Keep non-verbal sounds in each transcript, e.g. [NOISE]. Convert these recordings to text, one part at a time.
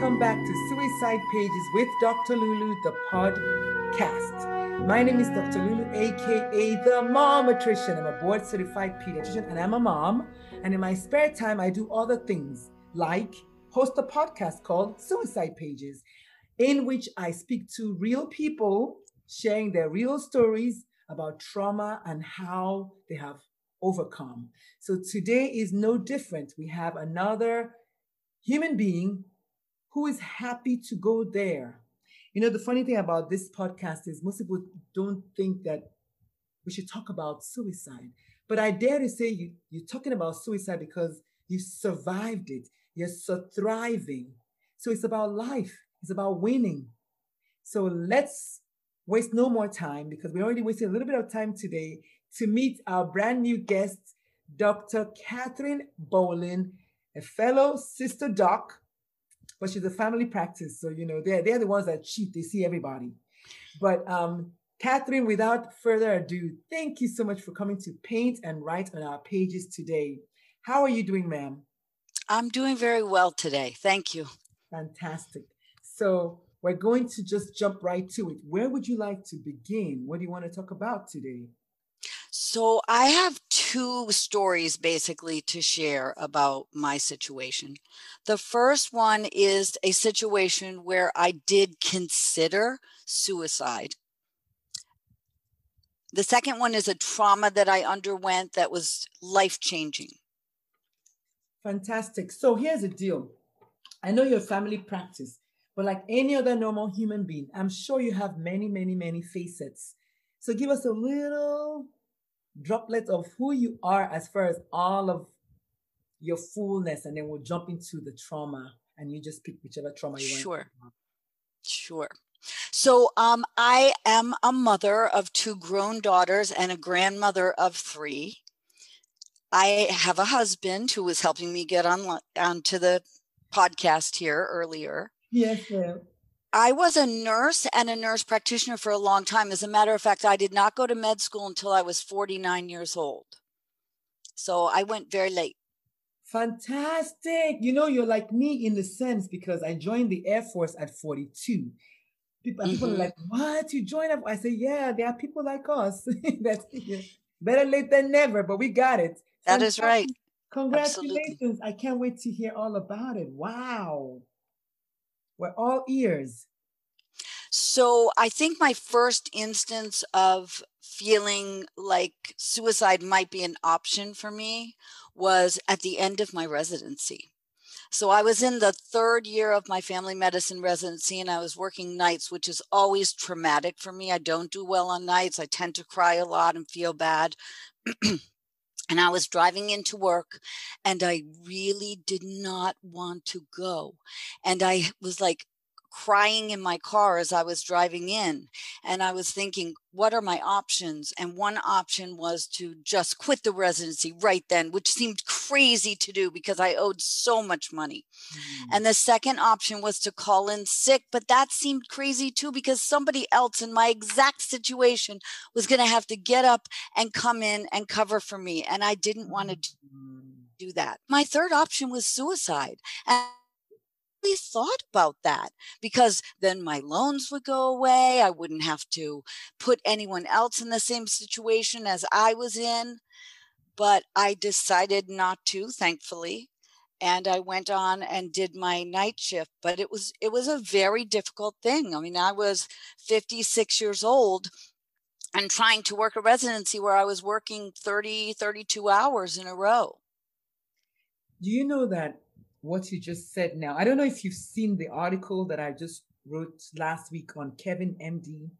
Welcome back to Suicide Pages with Dr. Lulu, the podcast. My name is Dr. Lulu, aka the Momatrician. I'm a board certified pediatrician and I'm a mom. And in my spare time, I do other things like host a podcast called Suicide Pages, in which I speak to real people sharing their real stories about trauma and how they have overcome. So today is no different. We have another human being who is happy to go there. You know, the funny thing about this podcast is most people don't think that we should talk about suicide. But I dare to say you, you're talking about suicide because you survived it. You're so thriving. So it's about life. It's about winning. So let's waste no more time because we already wasted a little bit of time today to meet our brand new guest, Dr. Catherine Bolin, a fellow sister doc but she's a family practice. So, you know, they're, they're the ones that cheat. They see everybody. But um, Catherine, without further ado, thank you so much for coming to paint and write on our pages today. How are you doing, ma'am? I'm doing very well today. Thank you. Fantastic. So we're going to just jump right to it. Where would you like to begin? What do you want to talk about today? So I have two stories basically to share about my situation. The first one is a situation where I did consider suicide. The second one is a trauma that I underwent that was life changing. Fantastic. So here's the deal I know your family practice, but like any other normal human being, I'm sure you have many, many, many facets. So give us a little droplets of who you are as far as all of your fullness, and then we'll jump into the trauma and you just pick whichever trauma you want. Sure. Sure. So um, I am a mother of two grown daughters and a grandmother of three. I have a husband who was helping me get on onto the podcast here earlier. Yes, ma'am. I was a nurse and a nurse practitioner for a long time. As a matter of fact, I did not go to med school until I was 49 years old. So I went very late. Fantastic. You know, you're like me in the sense because I joined the Air Force at 42. People, mm-hmm. people are like, what? You joined up? I say, yeah, there are people like us. [LAUGHS] That's better late than never, but we got it. That Fantastic. is right. Congratulations. Absolutely. I can't wait to hear all about it. Wow. We're all ears. So I think my first instance of feeling like suicide might be an option for me was at the end of my residency. So I was in the third year of my family medicine residency and I was working nights, which is always traumatic for me. I don't do well on nights. I tend to cry a lot and feel bad. [CLEARS THROAT] And I was driving into work and I really did not want to go. And I was like, crying in my car as I was driving in. And I was thinking, what are my options? And one option was to just quit the residency right then, which seemed crazy to do because I owed so much money. Mm. And the second option was to call in sick, but that seemed crazy too because somebody else in my exact situation was going to have to get up and come in and cover for me. And I didn't want to mm. do that. My third option was suicide. And thought about that because then my loans would go away. I wouldn't have to put anyone else in the same situation as I was in. But I decided not to, thankfully. And I went on and did my night shift, but it was it was a very difficult thing. I mean, I was 56 years old and trying to work a residency where I was working 30, 32 hours in a row. Do you know that what you just said now. I don't know if you've seen the article that I just wrote last week on Kevin MD.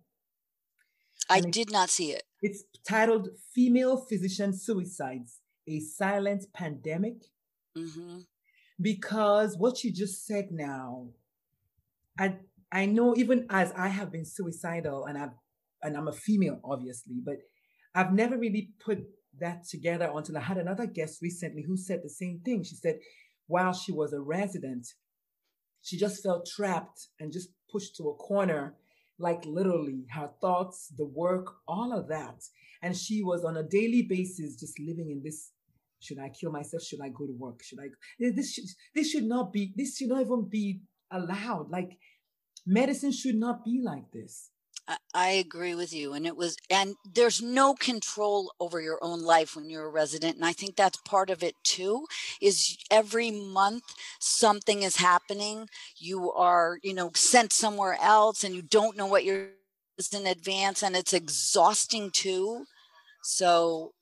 I did not see it. It's titled Female Physician Suicides A Silent Pandemic. Mm-hmm. Because what you just said now, I I know even as I have been suicidal and I've and I'm a female, obviously, but I've never really put that together until I had another guest recently who said the same thing. She said, while she was a resident, she just felt trapped and just pushed to a corner, like literally her thoughts, the work, all of that. And she was on a daily basis just living in this should I kill myself? Should I go to work? Should I? This should, this should not be. This should not even be allowed. Like medicine should not be like this. I agree with you. And it was, and there's no control over your own life when you're a resident. And I think that's part of it too, is every month something is happening. You are, you know, sent somewhere else and you don't know what you're in advance and it's exhausting too. So,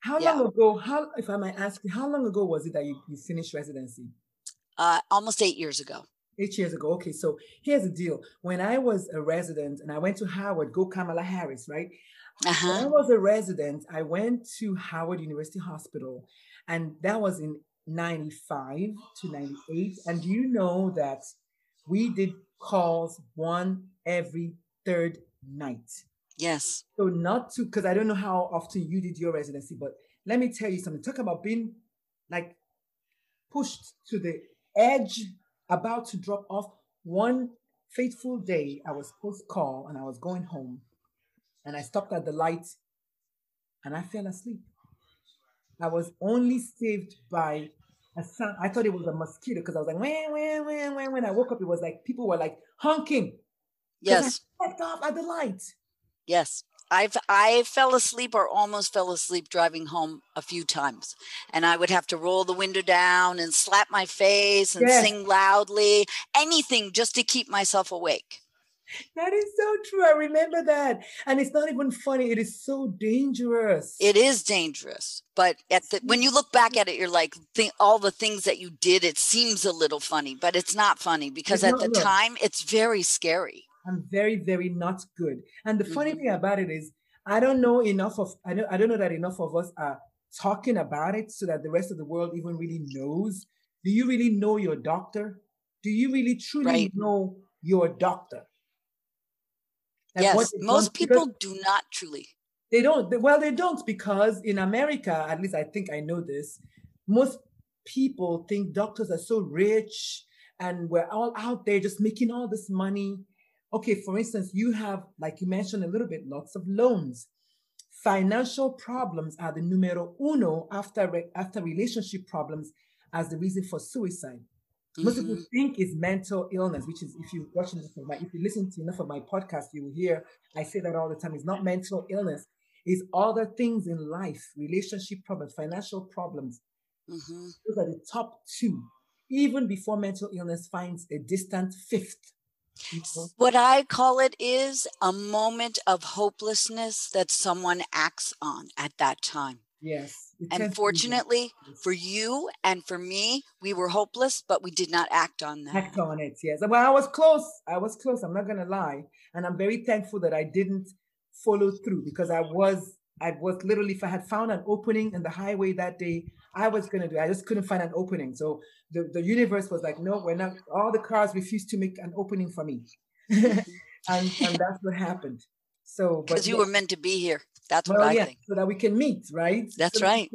how yeah. long ago, how, if I might ask you, how long ago was it that you, you finished residency? Uh, almost eight years ago eight years ago. Okay, so here's the deal. When I was a resident and I went to Howard, go Kamala Harris, right? Uh-huh. When I was a resident, I went to Howard University Hospital, and that was in 95 to 98. And do you know that we did calls one every third night? Yes. So not to because I don't know how often you did your residency, but let me tell you something. Talk about being like pushed to the edge about to drop off one fateful day. I was post call and I was going home and I stopped at the light and I fell asleep. I was only saved by a sound. I thought it was a mosquito because I was like, when, when, when, when. When I woke up, it was like people were like honking. Yes. I off at the light. Yes. I've I fell asleep or almost fell asleep driving home a few times, and I would have to roll the window down and slap my face and yes. sing loudly, anything just to keep myself awake. That is so true. I remember that, and it's not even funny. It is so dangerous. It is dangerous, but at the when you look back at it, you're like, think, all the things that you did. It seems a little funny, but it's not funny because it's at the time, it's very scary. I'm very, very not good. And the mm-hmm. funny thing about it is, I don't know enough of, I don't, I don't know that enough of us are talking about it so that the rest of the world even really knows. Do you really know your doctor? Do you really truly right. know your doctor? Yes, most people do not truly. They don't. Well, they don't because in America, at least I think I know this, most people think doctors are so rich and we're all out there just making all this money okay, for instance, you have, like you mentioned a little bit, lots of loans. Financial problems are the numero uno after, re- after relationship problems as the reason for suicide. Mm-hmm. Most people mm-hmm. think is mental illness, which is if you watch enough of my, if you listen to enough of my podcast, you will hear I say that all the time. It's not mental illness, it's other things in life, relationship problems, financial problems. Mm-hmm. Those are the top two. Even before mental illness finds a distant fifth Mm-hmm. what I call it is a moment of hopelessness that someone acts on at that time. Yes. And fortunately for you and for me, we were hopeless, but we did not act on that. Act on it, yes. Well, I was close. I was close. I'm not going to lie. And I'm very thankful that I didn't follow through because I was, I was literally, if I had found an opening in the highway that day, I was going to do. I just couldn't find an opening. So the, the universe was like, no, we're not. All the cars refused to make an opening for me. [LAUGHS] and, and that's what happened. So, because you yeah. were meant to be here. That's what I yeah, think. So that we can meet, right? That's so right.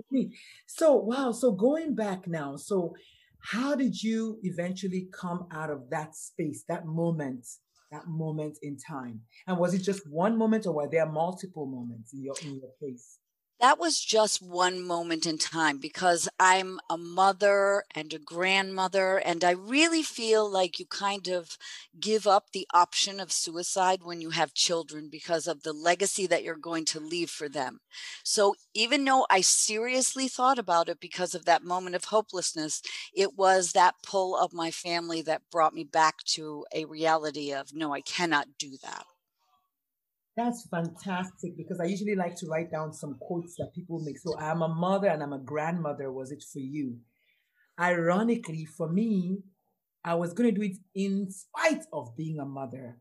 So, wow. So going back now, so how did you eventually come out of that space, that moment, that moment in time? And was it just one moment or were there multiple moments in your in your case? That was just one moment in time because I'm a mother and a grandmother, and I really feel like you kind of give up the option of suicide when you have children because of the legacy that you're going to leave for them. So, even though I seriously thought about it because of that moment of hopelessness, it was that pull of my family that brought me back to a reality of no, I cannot do that. That's fantastic because I usually like to write down some quotes that people make. So I'm a mother and I'm a grandmother. Was it for you? Ironically, for me, I was going to do it in spite of being a mother.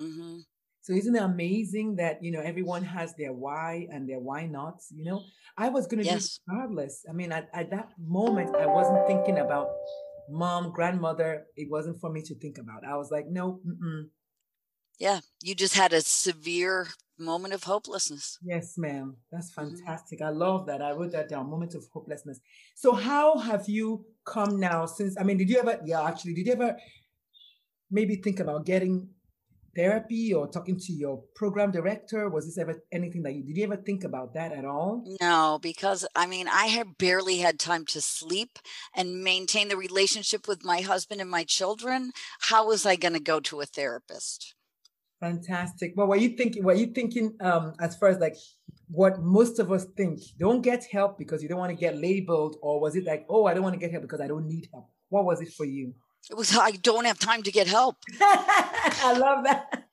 Mm-hmm. So isn't it amazing that you know everyone has their why and their why nots? You know, I was going to yes. do it regardless. I mean, at, at that moment, I wasn't thinking about mom, grandmother. It wasn't for me to think about. I was like, no, yeah, you just had a severe moment of hopelessness. Yes, ma'am. That's mm-hmm. fantastic. Mm-hmm. I love that. I wrote that down. Moment of hopelessness. So, how have you come now since? I mean, did you ever? Yeah, actually, did you ever maybe think about getting therapy or talking to your program director? Was this ever anything that you did you ever think about that at all? No, because I mean, I had barely had time to sleep and maintain the relationship with my husband and my children. How was I going to go to a therapist? Fantastic. Well, were you thinking? Were you thinking um, as far as like what most of us think? Don't get help because you don't want to get labeled, or was it like, oh, I don't want to get help because I don't need help? What was it for you? It was I don't have time to get help. [LAUGHS] I love that.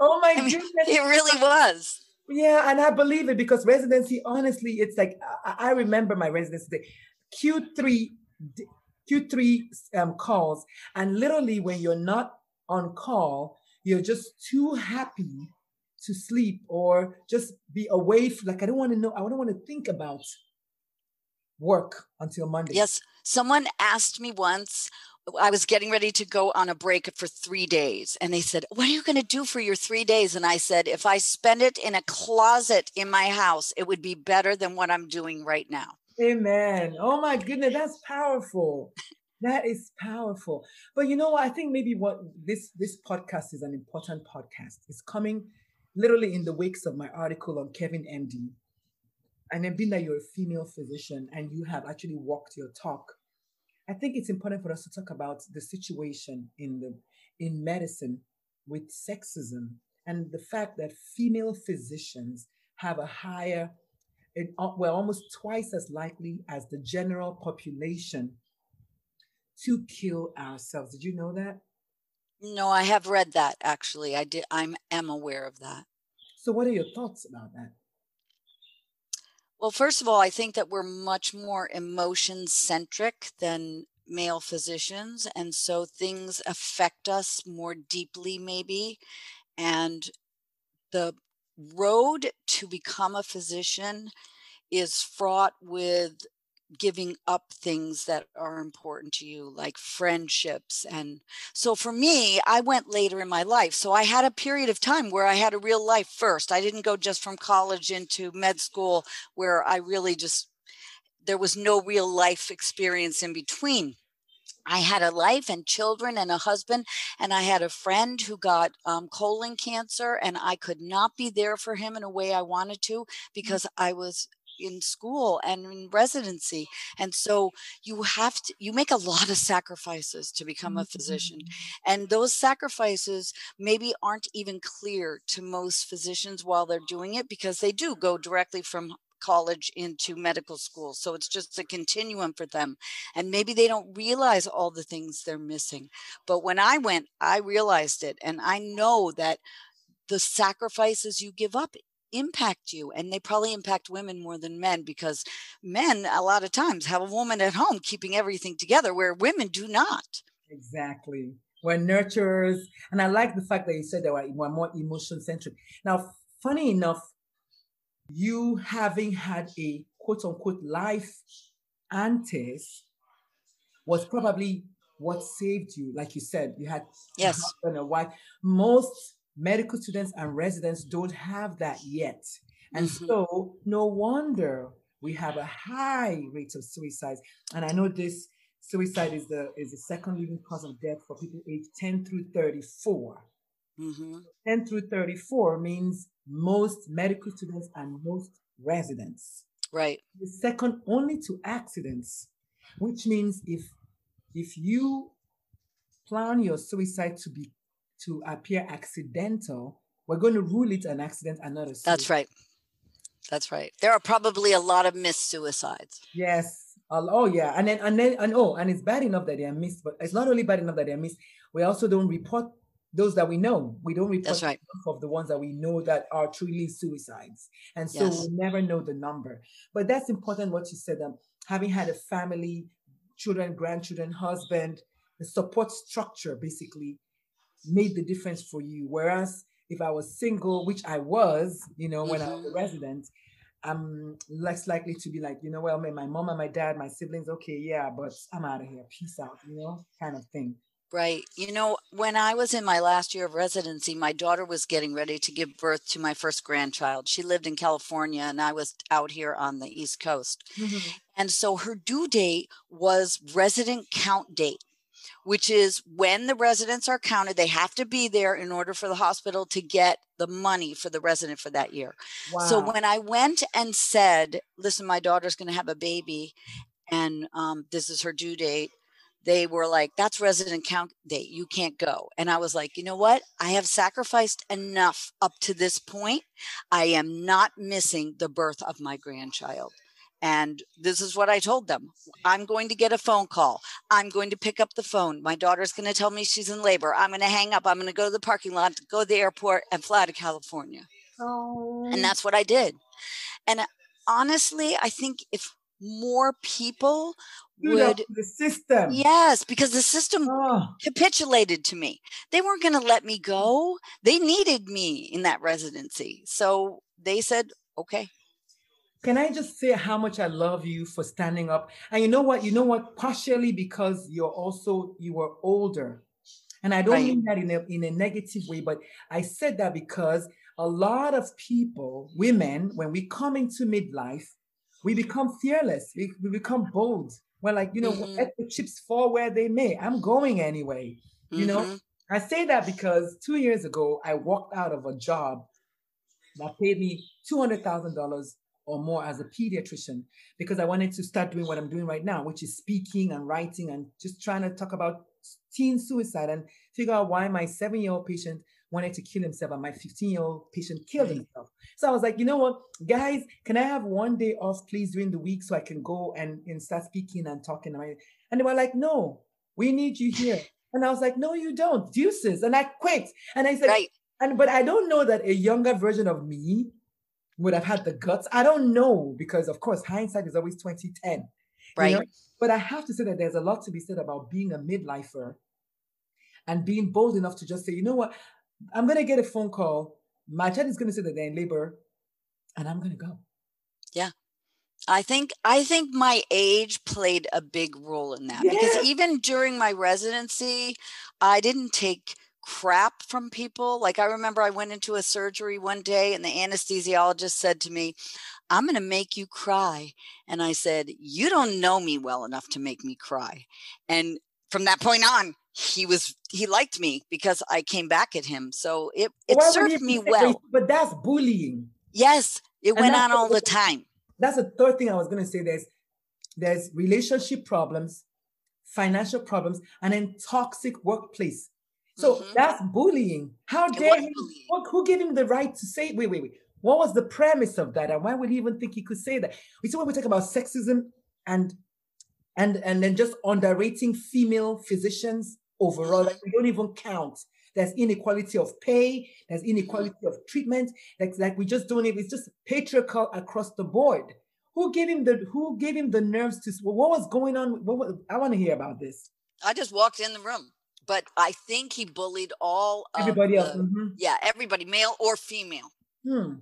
Oh my I mean, goodness! It really was. Yeah, and I believe it because residency. Honestly, it's like I, I remember my residency day, Q three Q three um, calls, and literally when you're not on call, you're just too happy to sleep or just be away from, like i don't want to know i don't want to think about work until monday yes someone asked me once I was getting ready to go on a break for three days. And they said, What are you going to do for your three days? And I said, If I spend it in a closet in my house, it would be better than what I'm doing right now. Amen. Oh my goodness, that's powerful. That is powerful. But you know, I think maybe what this this podcast is an important podcast. It's coming literally in the wakes of my article on Kevin MD. And then being that you're a female physician and you have actually walked your talk, I think it's important for us to talk about the situation in the in medicine with sexism and the fact that female physicians have a higher, eh, well, almost twice as likely as the general population to kill ourselves. Did you know that? No, I have read that actually. I did I'm am aware of that. So what are your thoughts about that? Well, first of all, I think that we're much more emotion centric than male physicians and so things affect us more deeply maybe and the road to become a physician is fraught with giving up things that are important to you like friendships and so for me i went later in my life so i had a period of time where i had a real life first i didn't go just from college into med school where i really just there was no real life experience in between I had a life and children and a husband, and I had a friend who got um, colon cancer, and I could not be there for him in a way I wanted to mm. because I was in school and in residency and so you have to you make a lot of sacrifices to become a physician mm-hmm. and those sacrifices maybe aren't even clear to most physicians while they're doing it because they do go directly from college into medical school. So it's just a continuum for them. And maybe they don't realize all the things they're missing. But when I went, I realized it. And I know that the sacrifices you give up impact you and they probably impact women more than men because men a lot of times have a woman at home keeping everything together where women do not. Exactly. We're nurturers and i like the fact that you said that we're more emotion centric now funny enough you having had a quote unquote life antes was probably what saved you. Like you said you had yes. a wife. Most medical students and residents don't have that yet. And mm-hmm. so, no wonder we have a high rate of suicides. And I know this suicide is the is the second leading cause of death for people aged 10 through 34. Mm-hmm. 10 through 34 means most medical students and most residents. Right. The second only to accidents, which means if if you plan your suicide to be to appear accidental, we're going to rule it an accident and not a suicide. That's right. That's right. There are probably a lot of missed suicides. Yes. Oh yeah, and then and then and oh, and it's bad enough that they are missed, but it's not only bad enough that they are missed. We also don't report those that we know. We don't report right. of the ones that we know that are truly suicides, and so Yes. we never know the number. But that's important. What you said. Um, having had a family, children, grandchildren, husband, the support structure basically made the difference for you. Whereas if I was single, which I was, you know, when I was a Mhm. resident, I'm less likely to be like, you know, well, my my mom and my dad, my siblings, okay, yeah, but I'm out of here. Peace out, you know, kind of thing. Right. You know, when I was in my last year of residency, my daughter was getting ready to give birth to my first grandchild. She lived in California and I was out here on the East Coast. And so her due date was resident count date, which is when the residents are counted, they have to be there in order for the hospital to get the money for the resident for that year. Wow. So when I went and said, listen, my daughter's going to have a baby and um, this is her due date, they were like, that's resident count date. You can't go. And I was like, you know what? I have sacrificed enough up to this point. I am not missing the birth of my grandchild. And this is what I told them. I'm going to get a phone call. I'm going to pick up the phone. My daughter's going to tell me she's in labor. I'm going to hang up. I'm going to go to the parking lot, go to the airport, and fly to California oh. and that's what I did. And uh, honestly, I think if more people would, the system. yes, because the system Oh, capitulated to me. They weren't going to let me go. They needed me in that residency. So they said, okay. Can I just say how much I love you for standing up? And you know what? You know what? Partially because you're also you were older, and I don't Right. mean that in a in a negative way, but I said that because a lot of people, women, when we come into midlife, we become fearless. We, we become bold. We're like, you know, Mhm. let the chips fall where they may. I'm going anyway. You know, Mhm. I say that because two years ago, I walked out of a job that paid me $200,000 or more as a pediatrician because I wanted to start doing what I'm doing right now, which is speaking and writing and just trying to talk about teen suicide and figure out why my seven year old patient wanted to kill himself and my 15 year old patient killed himself. So I was like, you know what, guys, can I have one day off, please, during the week so I can go and, and start speaking and talking? And they were like, no, we need you here. And I was like, no, you don't. Deuces. And I quit. And I said, Right. and but I don't know that a younger version of me would have had the guts. I don't know because of course hindsight is always 2010. you Right. know? But I have to say that there's a lot to be said about being a midlifer and being bold enough to just say, you know what, I'm gonna get a phone call. My child is gonna say that they're in labor, and I'm gonna go. Yeah. I think I think my age played a big role in that because even during my residency, I didn't take crap from people. Like I remember I went into a surgery one day and the anesthesiologist said to me, "I'm going to make you cry." And I said, "You don't know me well enough to make me cry." And from that point on, he was he liked me because I came back at him. So it it Why served me well. But that's bullying. Yes, it And went on all the time. that's the third thing I was going to say. There's there's relationship problems, financial problems, and then toxic workplace. So Mhm. that's bullying. How dare he? bullying. Who gave him the right to say? Wait, wait, wait. What was the premise of that, and why would he even think he could say that? We see when we talk about sexism and and and then just underrating female physicians overall. Mm-hmm. Like we don't even count. There's inequality of pay. There's inequality of treatment. Like, like we just don't even. It's just patriarchal across the board. Who gave him the Who gave him the nerves to? What was going on? What was, I want to hear about this. I just walked in the room, but I think he bullied all of Everybody else. the- mhm. Yeah, everybody, male or female. Hmm.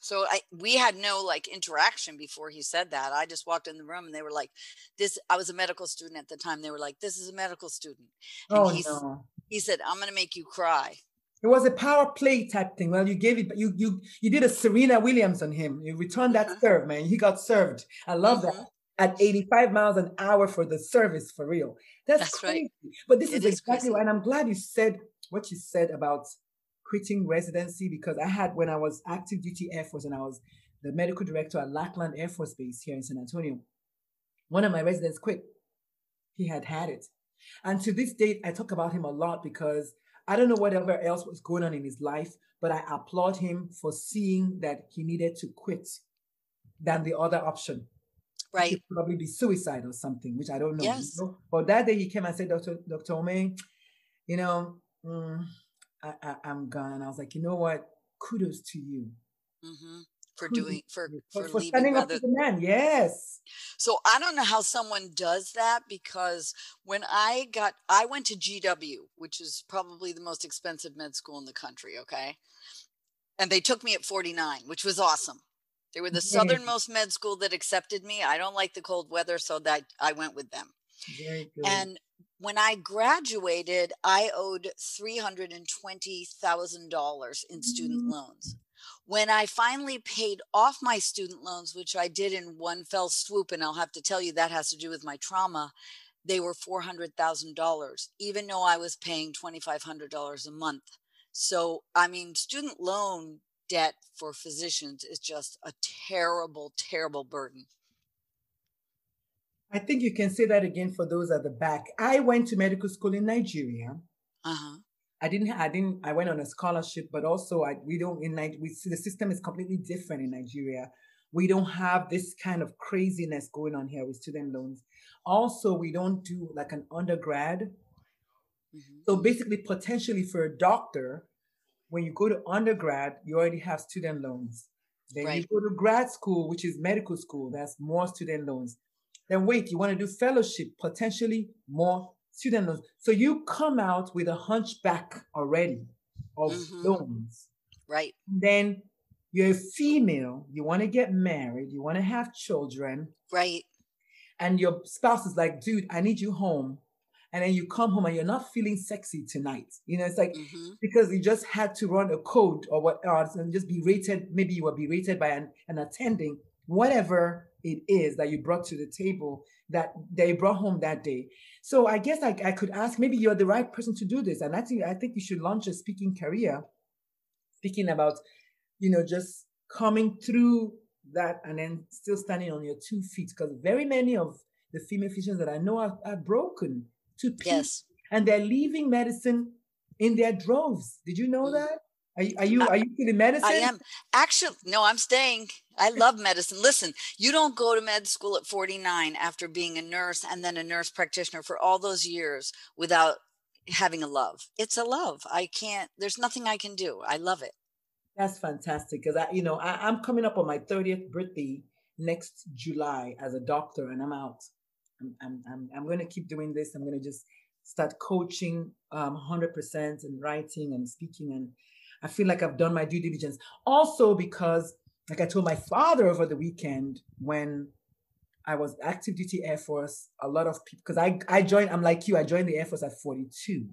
So I we had no like interaction before he said that. I just walked in the room and they were like, "This." I was a medical student at the time. They were like, "This is a medical student." And Oh he's, no. he said, "I'm going to make you cry." It was a power play type thing. Well, you gave it, you you you did a Serena Williams on him. You returned that Mhm. serve, man. He got served. I love that. At 85 miles an hour for the service for real. That's, That's crazy. right. But this It is is exactly why, and I'm glad you said what you said about quitting residency because I had when I was active duty Air Force and I was the medical director at Lackland Air Force Base here in San Antonio. One of my residents quit. He had had it. And to this date, I talk about him a lot because I don't know whatever else was going on in his life, but I applaud him for seeing that he needed to quit than the other option. Right. probably be suicide or something, which I don't know. Yes. You know? But that day he came and said, Dr. Dr. Ome, you know, mm, I, I, am gone. And I was like, you know what? Kudos to you. Mm-hmm. For doing for for, for, for standing up to the man, yes. So I don't know how someone does that because when I got, I went to GW, which is probably the most expensive med school in the country. Okay, and they took me at 49, which was awesome. They were the yeah. southernmost med school that accepted me. I don't like the cold weather, so that I went with them. Very good. And when I graduated, I owed $320,000 in student mm-hmm. loans. When I finally paid off my student loans, which I did in one fell swoop, and I'll have to tell you that has to do with my trauma, they were $400,000, even though I was paying $2,500 a month. So, I mean, student loan debt for physicians is just a terrible, terrible burden. I think you can say that again for those at the back. I went to medical school in Nigeria. Uh-huh. I didn't. I didn't. I went on a scholarship, but also I, we don't in Nigeria. We see the system is completely different in Nigeria. We don't have this kind of craziness going on here with student loans. Also, we don't do like an undergrad. Mm-hmm. So basically, potentially for a doctor, when you go to undergrad, you already have student loans. Then right. you go to grad school, which is medical school, that's more student loans. Then wait, you want to do fellowship, potentially more student loans. So you come out with a hunchback already of mm-hmm. loans. Right. Then you're a female, you want to get married, you want to have children. Right. And your spouse is like, dude, I need you home and then you come home and you're not feeling sexy tonight. You know, it's like mm-hmm. because you just had to run a code or what else and just be rated. Maybe you were be rated by an, an attending, whatever it is that you brought to the table that they brought home that day. So I guess I, I could ask, maybe you're the right person to do this. And I think I think you should launch a speaking career, speaking about, you know, just coming through that and then still standing on your two feet. Because very many of the female physicians that I know are, are broken to peace. Yes. And they're leaving medicine in their droves. Did you know that? Are you are you, are you feeling medicine? I am. Actually, no, I'm staying. I love medicine. Listen, you don't go to med school at 49 after being a nurse and then a nurse practitioner for all those years without having a love. It's a love. I can't, there's nothing I can do. I love it. That's fantastic. Cause I, you know, I, I'm coming up on my 30th birthday next July as a doctor and I'm out. I'm, I'm, I'm, I'm going to keep doing this. I'm going to just start coaching um, 100% and writing and speaking. And I feel like I've done my due diligence. Also, because, like I told my father over the weekend when I was active duty Air Force, a lot of people, because I, I joined, I'm like you, I joined the Air Force at 42.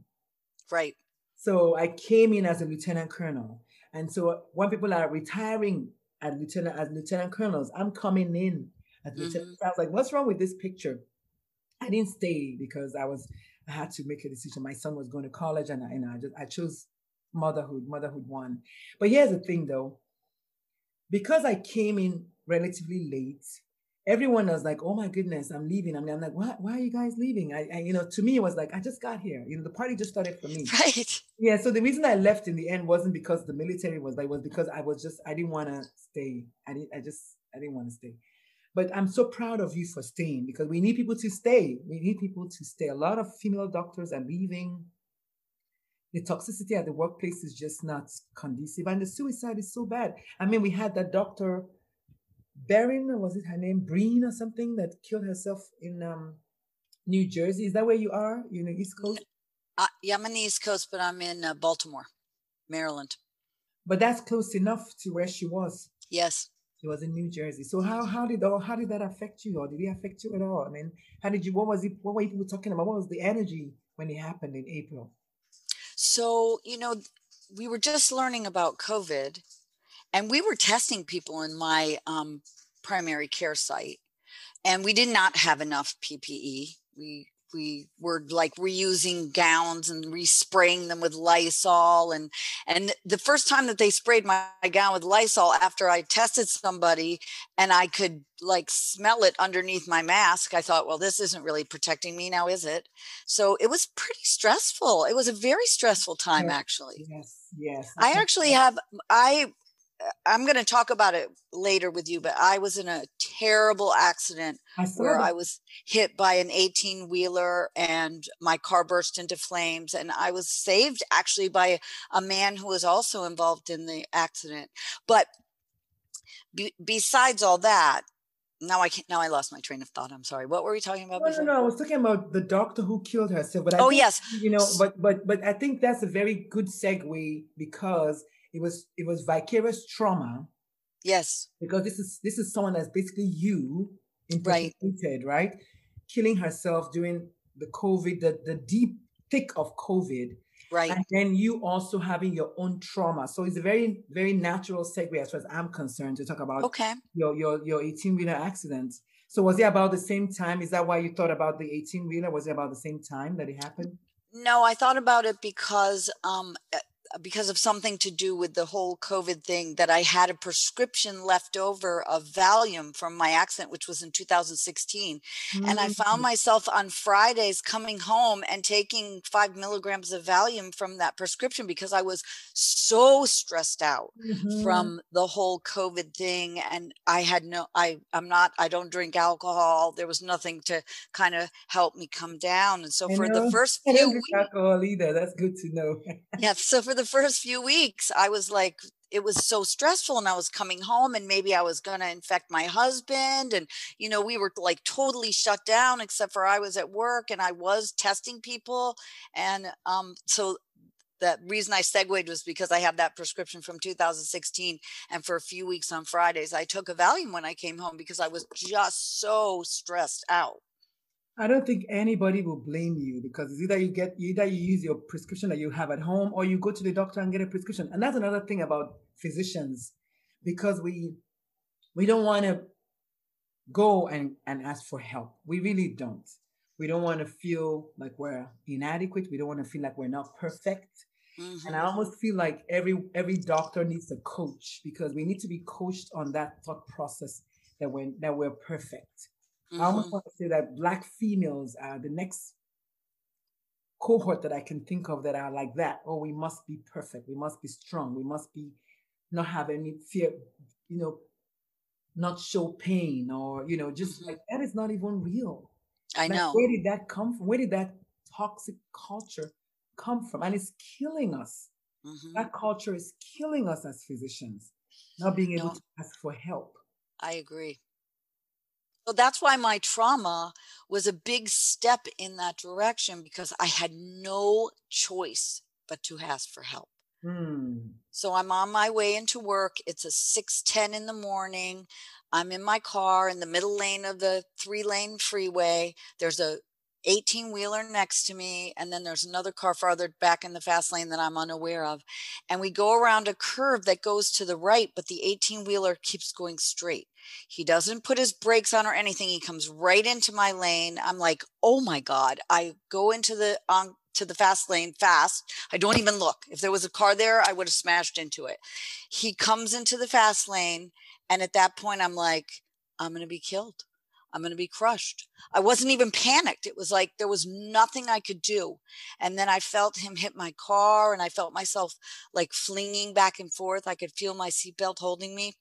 Right. So I came in as a lieutenant colonel. And so when people are retiring at lieutenant as lieutenant colonels, I'm coming in as lieutenant. Mm-hmm. I was like, what's wrong with this picture? I didn't stay because I was I had to make a decision. My son was going to college, and I, and I just I chose motherhood. Motherhood won. But here's the thing, though, because I came in relatively late, everyone was like, "Oh my goodness, I'm leaving." I'm, I'm like, "Why? Why are you guys leaving?" I, I, you know, to me, it was like I just got here. You know, the party just started for me. [LAUGHS] Right. Yeah. So the reason I left in the end wasn't because the military was like, was because I was just I didn't want to stay. I didn't. I just I didn't want to stay. But I'm so proud of you for staying because we need people to stay. We need people to stay. A lot of female doctors are leaving. The toxicity at the workplace is just not conducive. And the suicide is so bad. I mean, we had that doctor, Berin, was it her name? Breen or something, that killed herself in um, New Jersey. Is that where you are? You know, East Coast? Uh, yeah, I'm on the East Coast, but I'm in uh, Baltimore, Maryland. But that's close enough to where she was. Yes. He was in New Jersey. So how how did all how did that affect you, or did it affect you at all? I mean, how did you? What was it? What were people talking about? What was the energy when it happened in April? So you know, we were just learning about COVID, and we were testing people in my um, primary care site, and we did not have enough PPE. We we were like reusing gowns and respraying them with Lysol and and the first time that they sprayed my, my gown with Lysol after I tested somebody and I could like smell it underneath my mask I thought well this isn't really protecting me now is it? So it was pretty stressful. It was a very stressful time yes, actually. yes yes I actually have I I'm going to talk about it later with you, but I was in a terrible accident I where. I was hit by an 18 wheeler and my car burst into flames. And I was saved actually by a man who was also involved in the accident. But be, besides all that, now I can't, now I lost my train of thought. I'm sorry. What were we talking about? No, no, no. I was talking about the doctor who killed herself. But I oh think, yes, you know, but but but I think that's a very good segue because it was it was vicarious trauma. Yes. Because this is this is someone that's basically you right. right? Killing herself during the COVID, the, the deep thick of COVID. Right. And then you also having your own trauma. So it's a very, very natural segue as far as I'm concerned to talk about okay. your your your 18 wheeler accident. So was it about the same time? Is that why you thought about the 18 wheeler? Was it about the same time that it happened? No, I thought about it because um, because of something to do with the whole COVID thing that I had a prescription left over of Valium from my accident, which was in 2016. Mm-hmm. And I found mm. myself on Fridays coming home and taking five milligrams of Valium from that prescription because I was so stressed out mm-hmm. from the whole COVID thing. And I had no, I, I'm not, I don't drink alcohol. There was nothing to kind of help me come down. And so I for know. the first few weeks, alcohol either. That's good to know. yeah. So for the first few weeks, I was like, it was so stressful and I was coming home and maybe I was going to infect my husband. And, you know, we were like totally shut down except for I was at work and I was testing people. And um, so the reason I segued was because I had that prescription from 2016. And for a few weeks on Fridays, I took a Valium when I came home because I was just so stressed out. I don't think anybody will blame you because it's either you get either you use your prescription that you have at home or you go to the doctor and get a prescription. And that's another thing about physicians because we we don't want to go and, and ask for help. We really don't. We don't want to feel like we're inadequate. We don't want to feel like we're not perfect. Mm-hmm. And I almost feel like every every doctor needs a coach because we need to be coached on that thought process that we're that we're perfect Mm-hmm. I almost want to say that black females are the next cohort that I can think of that are like that. Oh, we must be perfect. We must be strong. We must be not have any fear, you know, not show pain or, you know, just mm-hmm. like that is not even real. I like, know. Where did that come from? Where did that toxic culture come from? And it's killing us. Mm-hmm. That culture is killing us as physicians, not being able no. to ask for help. I agree. So that's why my trauma was a big step in that direction because I had no choice but to ask for help. Mm. So I'm on my way into work. It's a 6:10 in the morning. I'm in my car in the middle lane of the three-lane freeway. There's a 18 wheeler next to me and then there's another car farther back in the fast lane that I'm unaware of. And we go around a curve that goes to the right, but the 18 wheeler keeps going straight. He doesn't put his brakes on or anything. He comes right into my lane. I'm like, oh my God. I go into the on to the fast lane fast. I don't even look. If there was a car there, I would have smashed into it. He comes into the fast lane. And at that point, I'm like, I'm going to be killed. I'm going to be crushed. I wasn't even panicked. It was like there was nothing I could do. And then I felt him hit my car and I felt myself like flinging back and forth. I could feel my seatbelt holding me.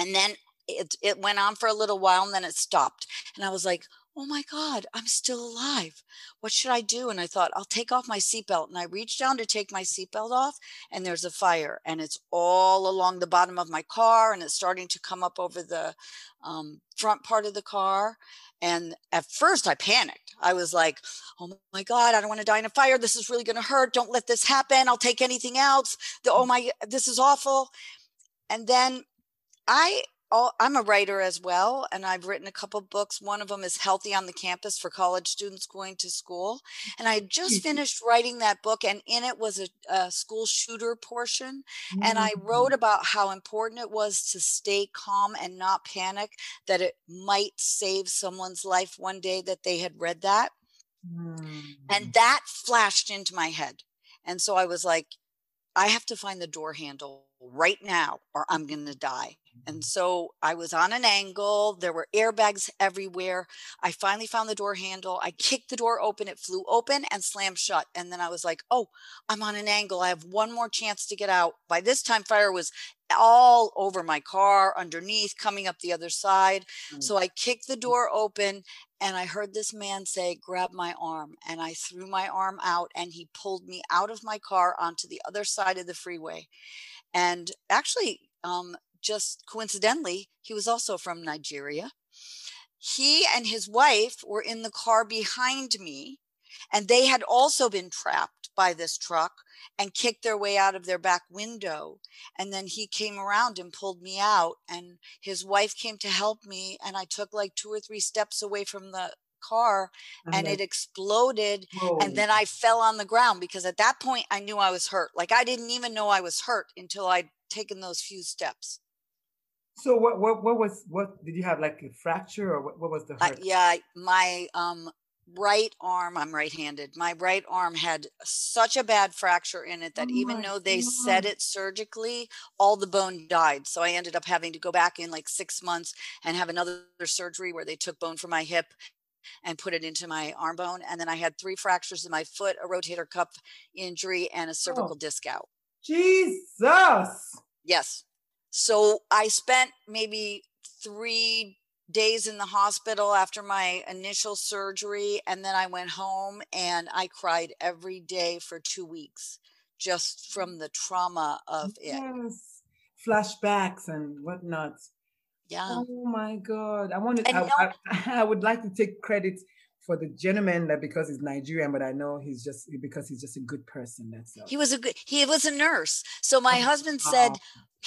And then it, it went on for a little while and then it stopped. And I was like, oh my God, I'm still alive. What should I do? And I thought, I'll take off my seatbelt. And I reached down to take my seatbelt off, and there's a fire, and it's all along the bottom of my car, and it's starting to come up over the um, front part of the car. And at first, I panicked. I was like, oh my God, I don't want to die in a fire. This is really going to hurt. Don't let this happen. I'll take anything else. The, oh my, this is awful. And then I all, I'm a writer as well, and I've written a couple books. One of them is Healthy on the Campus for college students going to school. And I just mm-hmm. finished writing that book, and in it was a, a school shooter portion. Mm-hmm. And I mm. wrote about how important it was to stay calm and not panic, that it might save someone's life one day that they had read that. Mm. And that flashed into my head. And so I was like, I have to find the door handle right now or I'm going to die. And mm-hmm. so I was on an angle. There were airbags everywhere. I finally found the door handle. I kicked the door open. It flew open and slammed shut. And then I was like, oh, I'm on an angle. I have one more chance to get out. By this time, fire was all over my car, underneath, coming up the other side. Mm. So I kicked the door open and I heard this man say, Grab my arm. And I threw my arm out and he pulled me out of my car onto the other side of the freeway. And actually, um, just coincidentally, he was also from Nigeria. He and his wife were in the car behind me, and they had also been trapped by this truck and kicked their way out of their back window. And then he came around and pulled me out, and his wife came to help me. And I took like two or three steps away from the car oh, and it exploded Whoa. and then i fell on the ground because at that point i knew i was hurt like i didn't even know i was hurt until i'd taken those few steps so what what what was what did you have like a fracture or what, what was the hurt? Uh, yeah, my um right arm i'm right-handed my right arm had such a bad fracture in it that oh even though they God. set it surgically all the bone died so i ended up having to go back in like six months and have another surgery where they took bone from my hip and put it into my arm bone and then i had three fractures in my foot a rotator cuff injury and a cervical oh. disc out jesus yes so I spent maybe three days in the hospital after my initial surgery. And then I went home and I cried every day for two weeks just from the trauma of yes. it. Flashbacks and whatnot. Yeah. Oh my God. I wanted, I, I, [LAUGHS] I would like to take credit for the gentleman that because he's Nigerian, but I know he's just because he's just a good person. That's all. He was a good. He was a nurse. So my oh, husband said,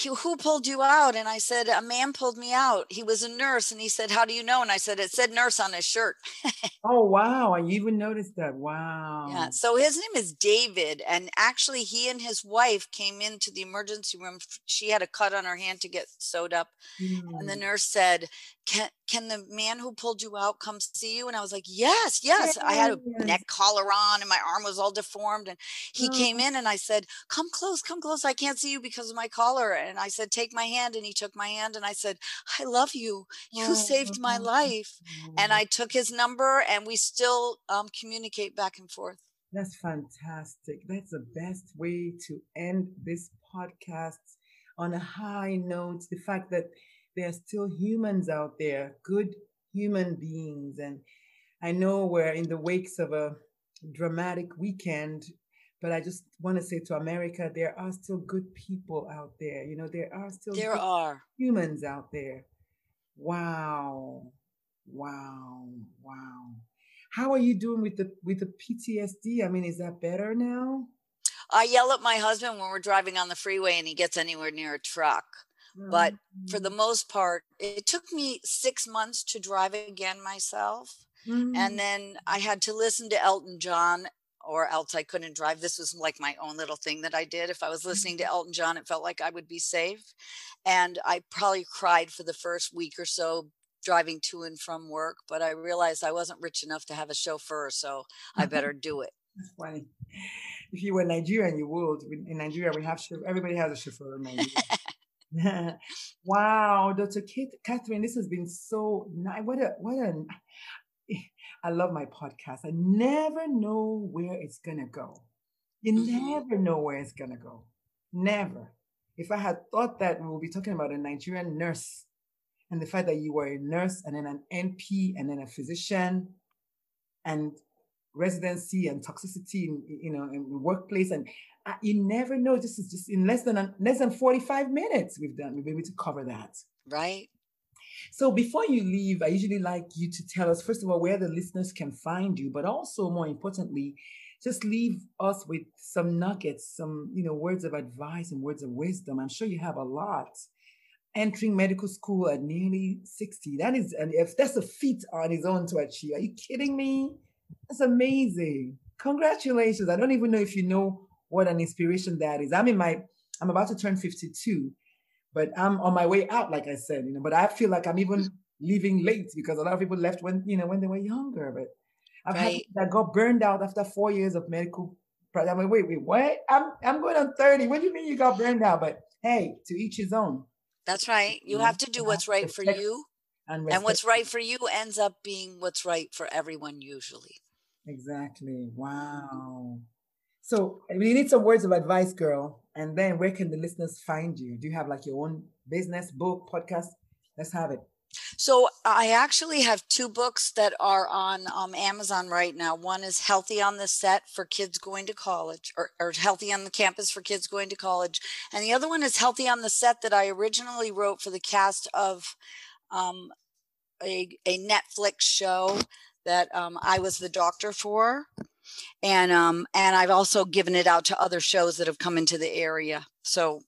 "Who pulled you out?" And I said, "A man pulled me out. He was a nurse." And he said, "How do you know?" And I said, "It said nurse on his shirt." [LAUGHS] oh wow! I even noticed that. Wow. Yeah. So his name is David, and actually, he and his wife came into the emergency room. She had a cut on her hand to get sewed up, mm. and the hmm. nurse said, "Can can the man who pulled you out come see you?" And I was like, "Yeah." Yes, yes. I had a neck collar on and my arm was all deformed. And he oh. came in and I said, Come close, come close. I can't see you because of my collar. And I said, Take my hand. And he took my hand and I said, I love you. You oh. saved my life. And I took his number and we still um, communicate back and forth. That's fantastic. That's the best way to end this podcast on a high note. The fact that there are still humans out there, good human beings, and I know we're in the wakes of a dramatic weekend, but I just want to say to America, there are still good people out there. You know, there are still there are humans out there. Wow, wow, wow. How are you doing with the with the PTSD? I mean, is that better now? I yell at my husband when we're driving on the freeway and he gets anywhere near a truck. But for the mm. most part, it took me six months to drive again myself. Mm-hmm. And then I had to listen to Elton John or else I couldn't drive. This was like my own little thing that I did. If I was listening to mm-hmm. Elton John, it felt like I would be safe. And I probably cried for the first week or so driving to and from work, but I realized I wasn't rich enough to have a chauffeur, so I better do it. [LAUGHS] That's funny. If you were Nigerian, you would. In Nigeria, we have everybody has a chauffeur. [LAUGHS] [LAUGHS] wow, Dr. Kate, Catherine, this has been so nice. What a what a I love my podcast. I never know where it's going to go. You mm-hmm. never know where it's going to go. Never. If I had thought that we would be talking about a Nigerian nurse and the fact that you were a nurse and then an NP and then a physician and residency and toxicity in you know in the workplace and uh, you never know this is just in less than less than 45 minutes we've done we've been able to cover that right so before you leave, I usually like you to tell us, first of all, where the listeners can find you, but also more importantly, just leave us with some nuggets, some, you know, words of advice and words of wisdom. I'm sure you have a lot. Entering medical school at nearly 60. That is, and if that's a feat on his own to achieve. Are you kidding me? That's amazing. Congratulations. I don't even know if you know what an inspiration that is. I'm in my, I'm about to turn 52 but I'm on my way out, like I said, you know. But I feel like I'm even mm-hmm. leaving late because a lot of people left when you know when they were younger. But I've Right. had that got burned out after four years of medical. I'm like, wait, wait, what? I'm I'm going on 30. What do you mean you got burned out? But hey, to each his own. That's right. You have to do what's right for you. And, And what's right for you ends up being what's right for everyone usually. Exactly. Wow. So we need some words of advice, girl. And then where can the listeners find you? Do you have like your own business, book, podcast? Let's have it. So I actually have two books that are on um, Amazon right now. One is Healthy on the Set for kids going to college, or, or Healthy on the Campus for kids going to college, and the other one is Healthy on the Set that I originally wrote for the cast of um, a a Netflix show that um, I was the doctor for, and um, and I've also given it out to other shows that have come into the area. So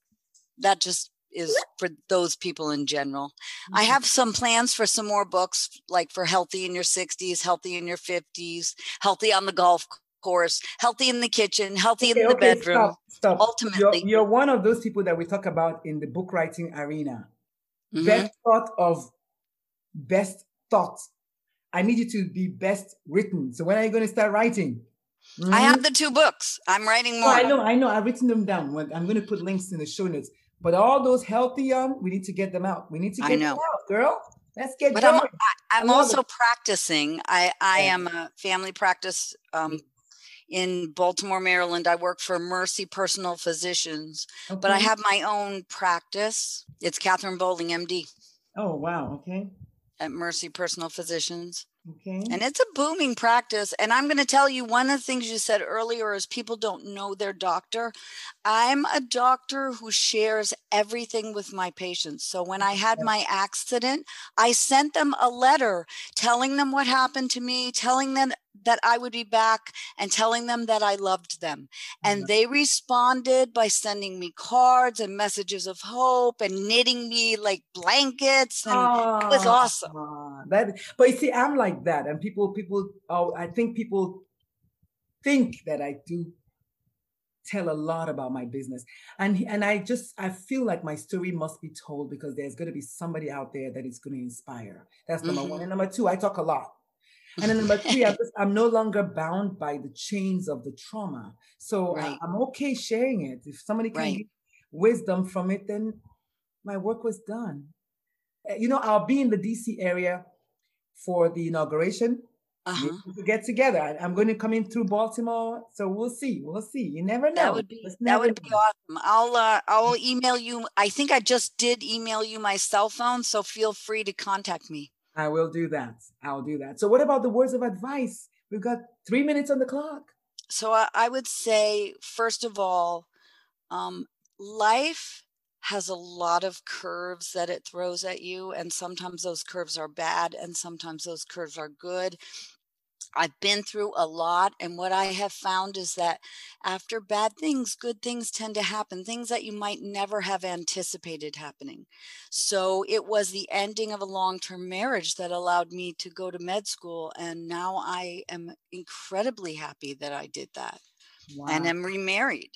that just is for those people in general. I Mm-hmm. have some plans for some more books, like for healthy in your 60s, healthy in your 50s, healthy on the golf course, healthy in the kitchen, healthy in the bedroom. Stop. stop. Ultimately- you're, you're one of those people that we talk about in the book writing arena. Mhm. Best thought of best thought. I need you to be best written. So when are you going to start writing? I Mhm. have the two books. I'm writing Oh, more. I know, I know. I've written them down. I'm going to put links in the show notes. But all those healthy um, we need to get them out. We need to I get know. them out, girl. Let's get but I'm going. I, I'm love also it. practicing. I I Yeah. am a family practice um, Mm. in Baltimore, Maryland. I work for Mercy Personal Physicians, but I have my own practice. It's Catherine Bowling, MD, Oh wow. Okay. at Mercy Personal Physicians. Okay. And it's a booming practice. And I'm going to tell you one of the things you said earlier is people don't know their doctor. I'm a doctor who shares everything with my patients. So when I had my accident, I sent them a letter telling them what happened to me, telling them that I would be back, and telling them that I loved them. And Mhm. they responded by sending me cards and messages of hope and knitting me like blankets. And it was awesome. that, but you see, I'm like that, and people, people, oh, I think people think that I do tell a lot about my business, and and I just I feel like my story must be told because there's going to be somebody out there that is going to inspire. That's number one, Mhm. and number two, I talk a lot. And then number three, I'm, [LAUGHS] just, I'm no longer bound by the chains of the trauma. So I- Right. I'm okay sharing it. If somebody can Right. get wisdom from it, then my work was done. Uh, You know, I'll be in the DC area for the inauguration. Uh-huh. We get together. I- I'm going to come in through Baltimore, so we'll see. We'll see. You never know. That would be that would be awesome. I'll uh, I'll email you. I think I just did email you my cell phone, so feel free to contact me. I will do that. I'll do that. So, what about the words of advice? We've got three minutes on the clock. So I, I would say, first of all, um, life has a lot of curves that it throws at you, and sometimes those curves are bad, and sometimes those curves are good. I've been through a lot, and what I have found is that after bad things, good things tend to happen, things that you might never have anticipated happening. So it was the ending of a long term marriage that allowed me to go to med school, and now I am incredibly happy that I did that Wow. and am remarried.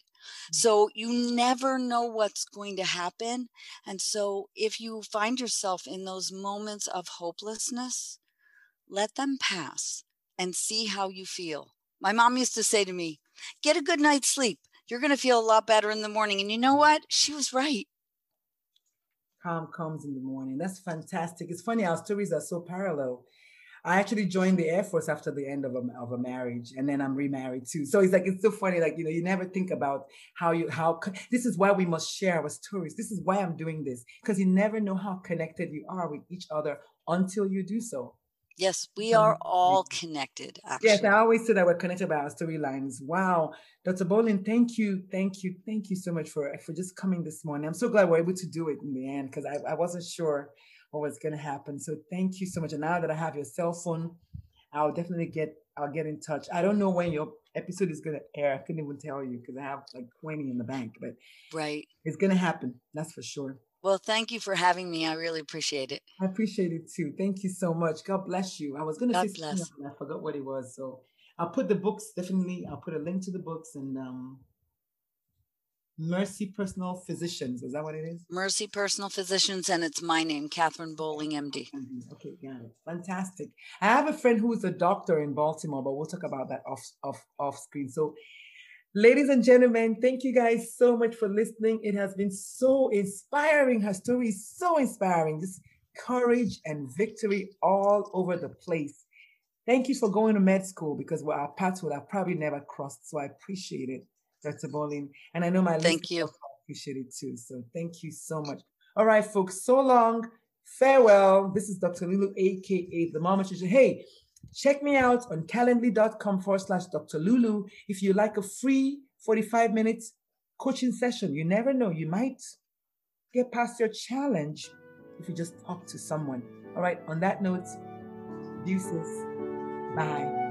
Mm. So you never know what's going to happen. And so if you find yourself in those moments of hopelessness, let them pass and see how you feel. My mom used to say to me, Get a good night's sleep. You're going to feel a lot better in the morning. And you know what? She was right. Calm comes in the morning. That's fantastic. It's funny, our stories are so parallel. I actually joined the Air Force after the end of a, of a marriage, and then I'm remarried too. So it's like it's so funny, like you know, you never think about how you how this is why we must share our stories. This is why I'm doing this because you never know how connected you are with each other until you do so. Yes, we are all connected, actually. Yes, I always say that we're connected by our storylines. Wow, Dr. Bowling, thank you, thank you, thank you so much for for just coming this morning. I'm so glad we're able to do it in the end because I, I wasn't sure what was going to happen. So thank you so much. And now that I have your cell phone, I'll definitely get I'll get in touch. I don't know when your episode is going to air. I couldn't even tell you because I have like 20 in the bank, but right. it's going to happen. That's for sure. Well, thank you for having me. I really appreciate it. I appreciate it too. Thank you so much. God bless you. I was going to God say bless. something, I forgot what it was. So I'll put the books definitely. I'll put a link to the books and um, Mercy Personal Physicians. Is that what it is? Mercy Personal Physicians, and it's my name, Catherine Bowling, MD. Mhm. Okay, got Yeah, fantastic. I have a friend who is a doctor in Baltimore, but we'll talk about that off off off screen. So, ladies and gentlemen, thank you guys so much for listening. It has been so inspiring. Her story is so inspiring. Just courage and victory all over the place. Thank you for going to med school because well, our paths would have probably never crossed. So I appreciate it, Dr. Bowling. And I know my thank you appreciate it too. So thank you so much. All right, folks. So long. Farewell. This is Dr. Lulu, aka the Mama Teacher. Hey, check me out on calendly.com forward slash Dr. Lulu if you like a free 45 minutes coaching session. You never know. You might get past your challenge if you just talk to someone. All right, on that note, deuces. Bye.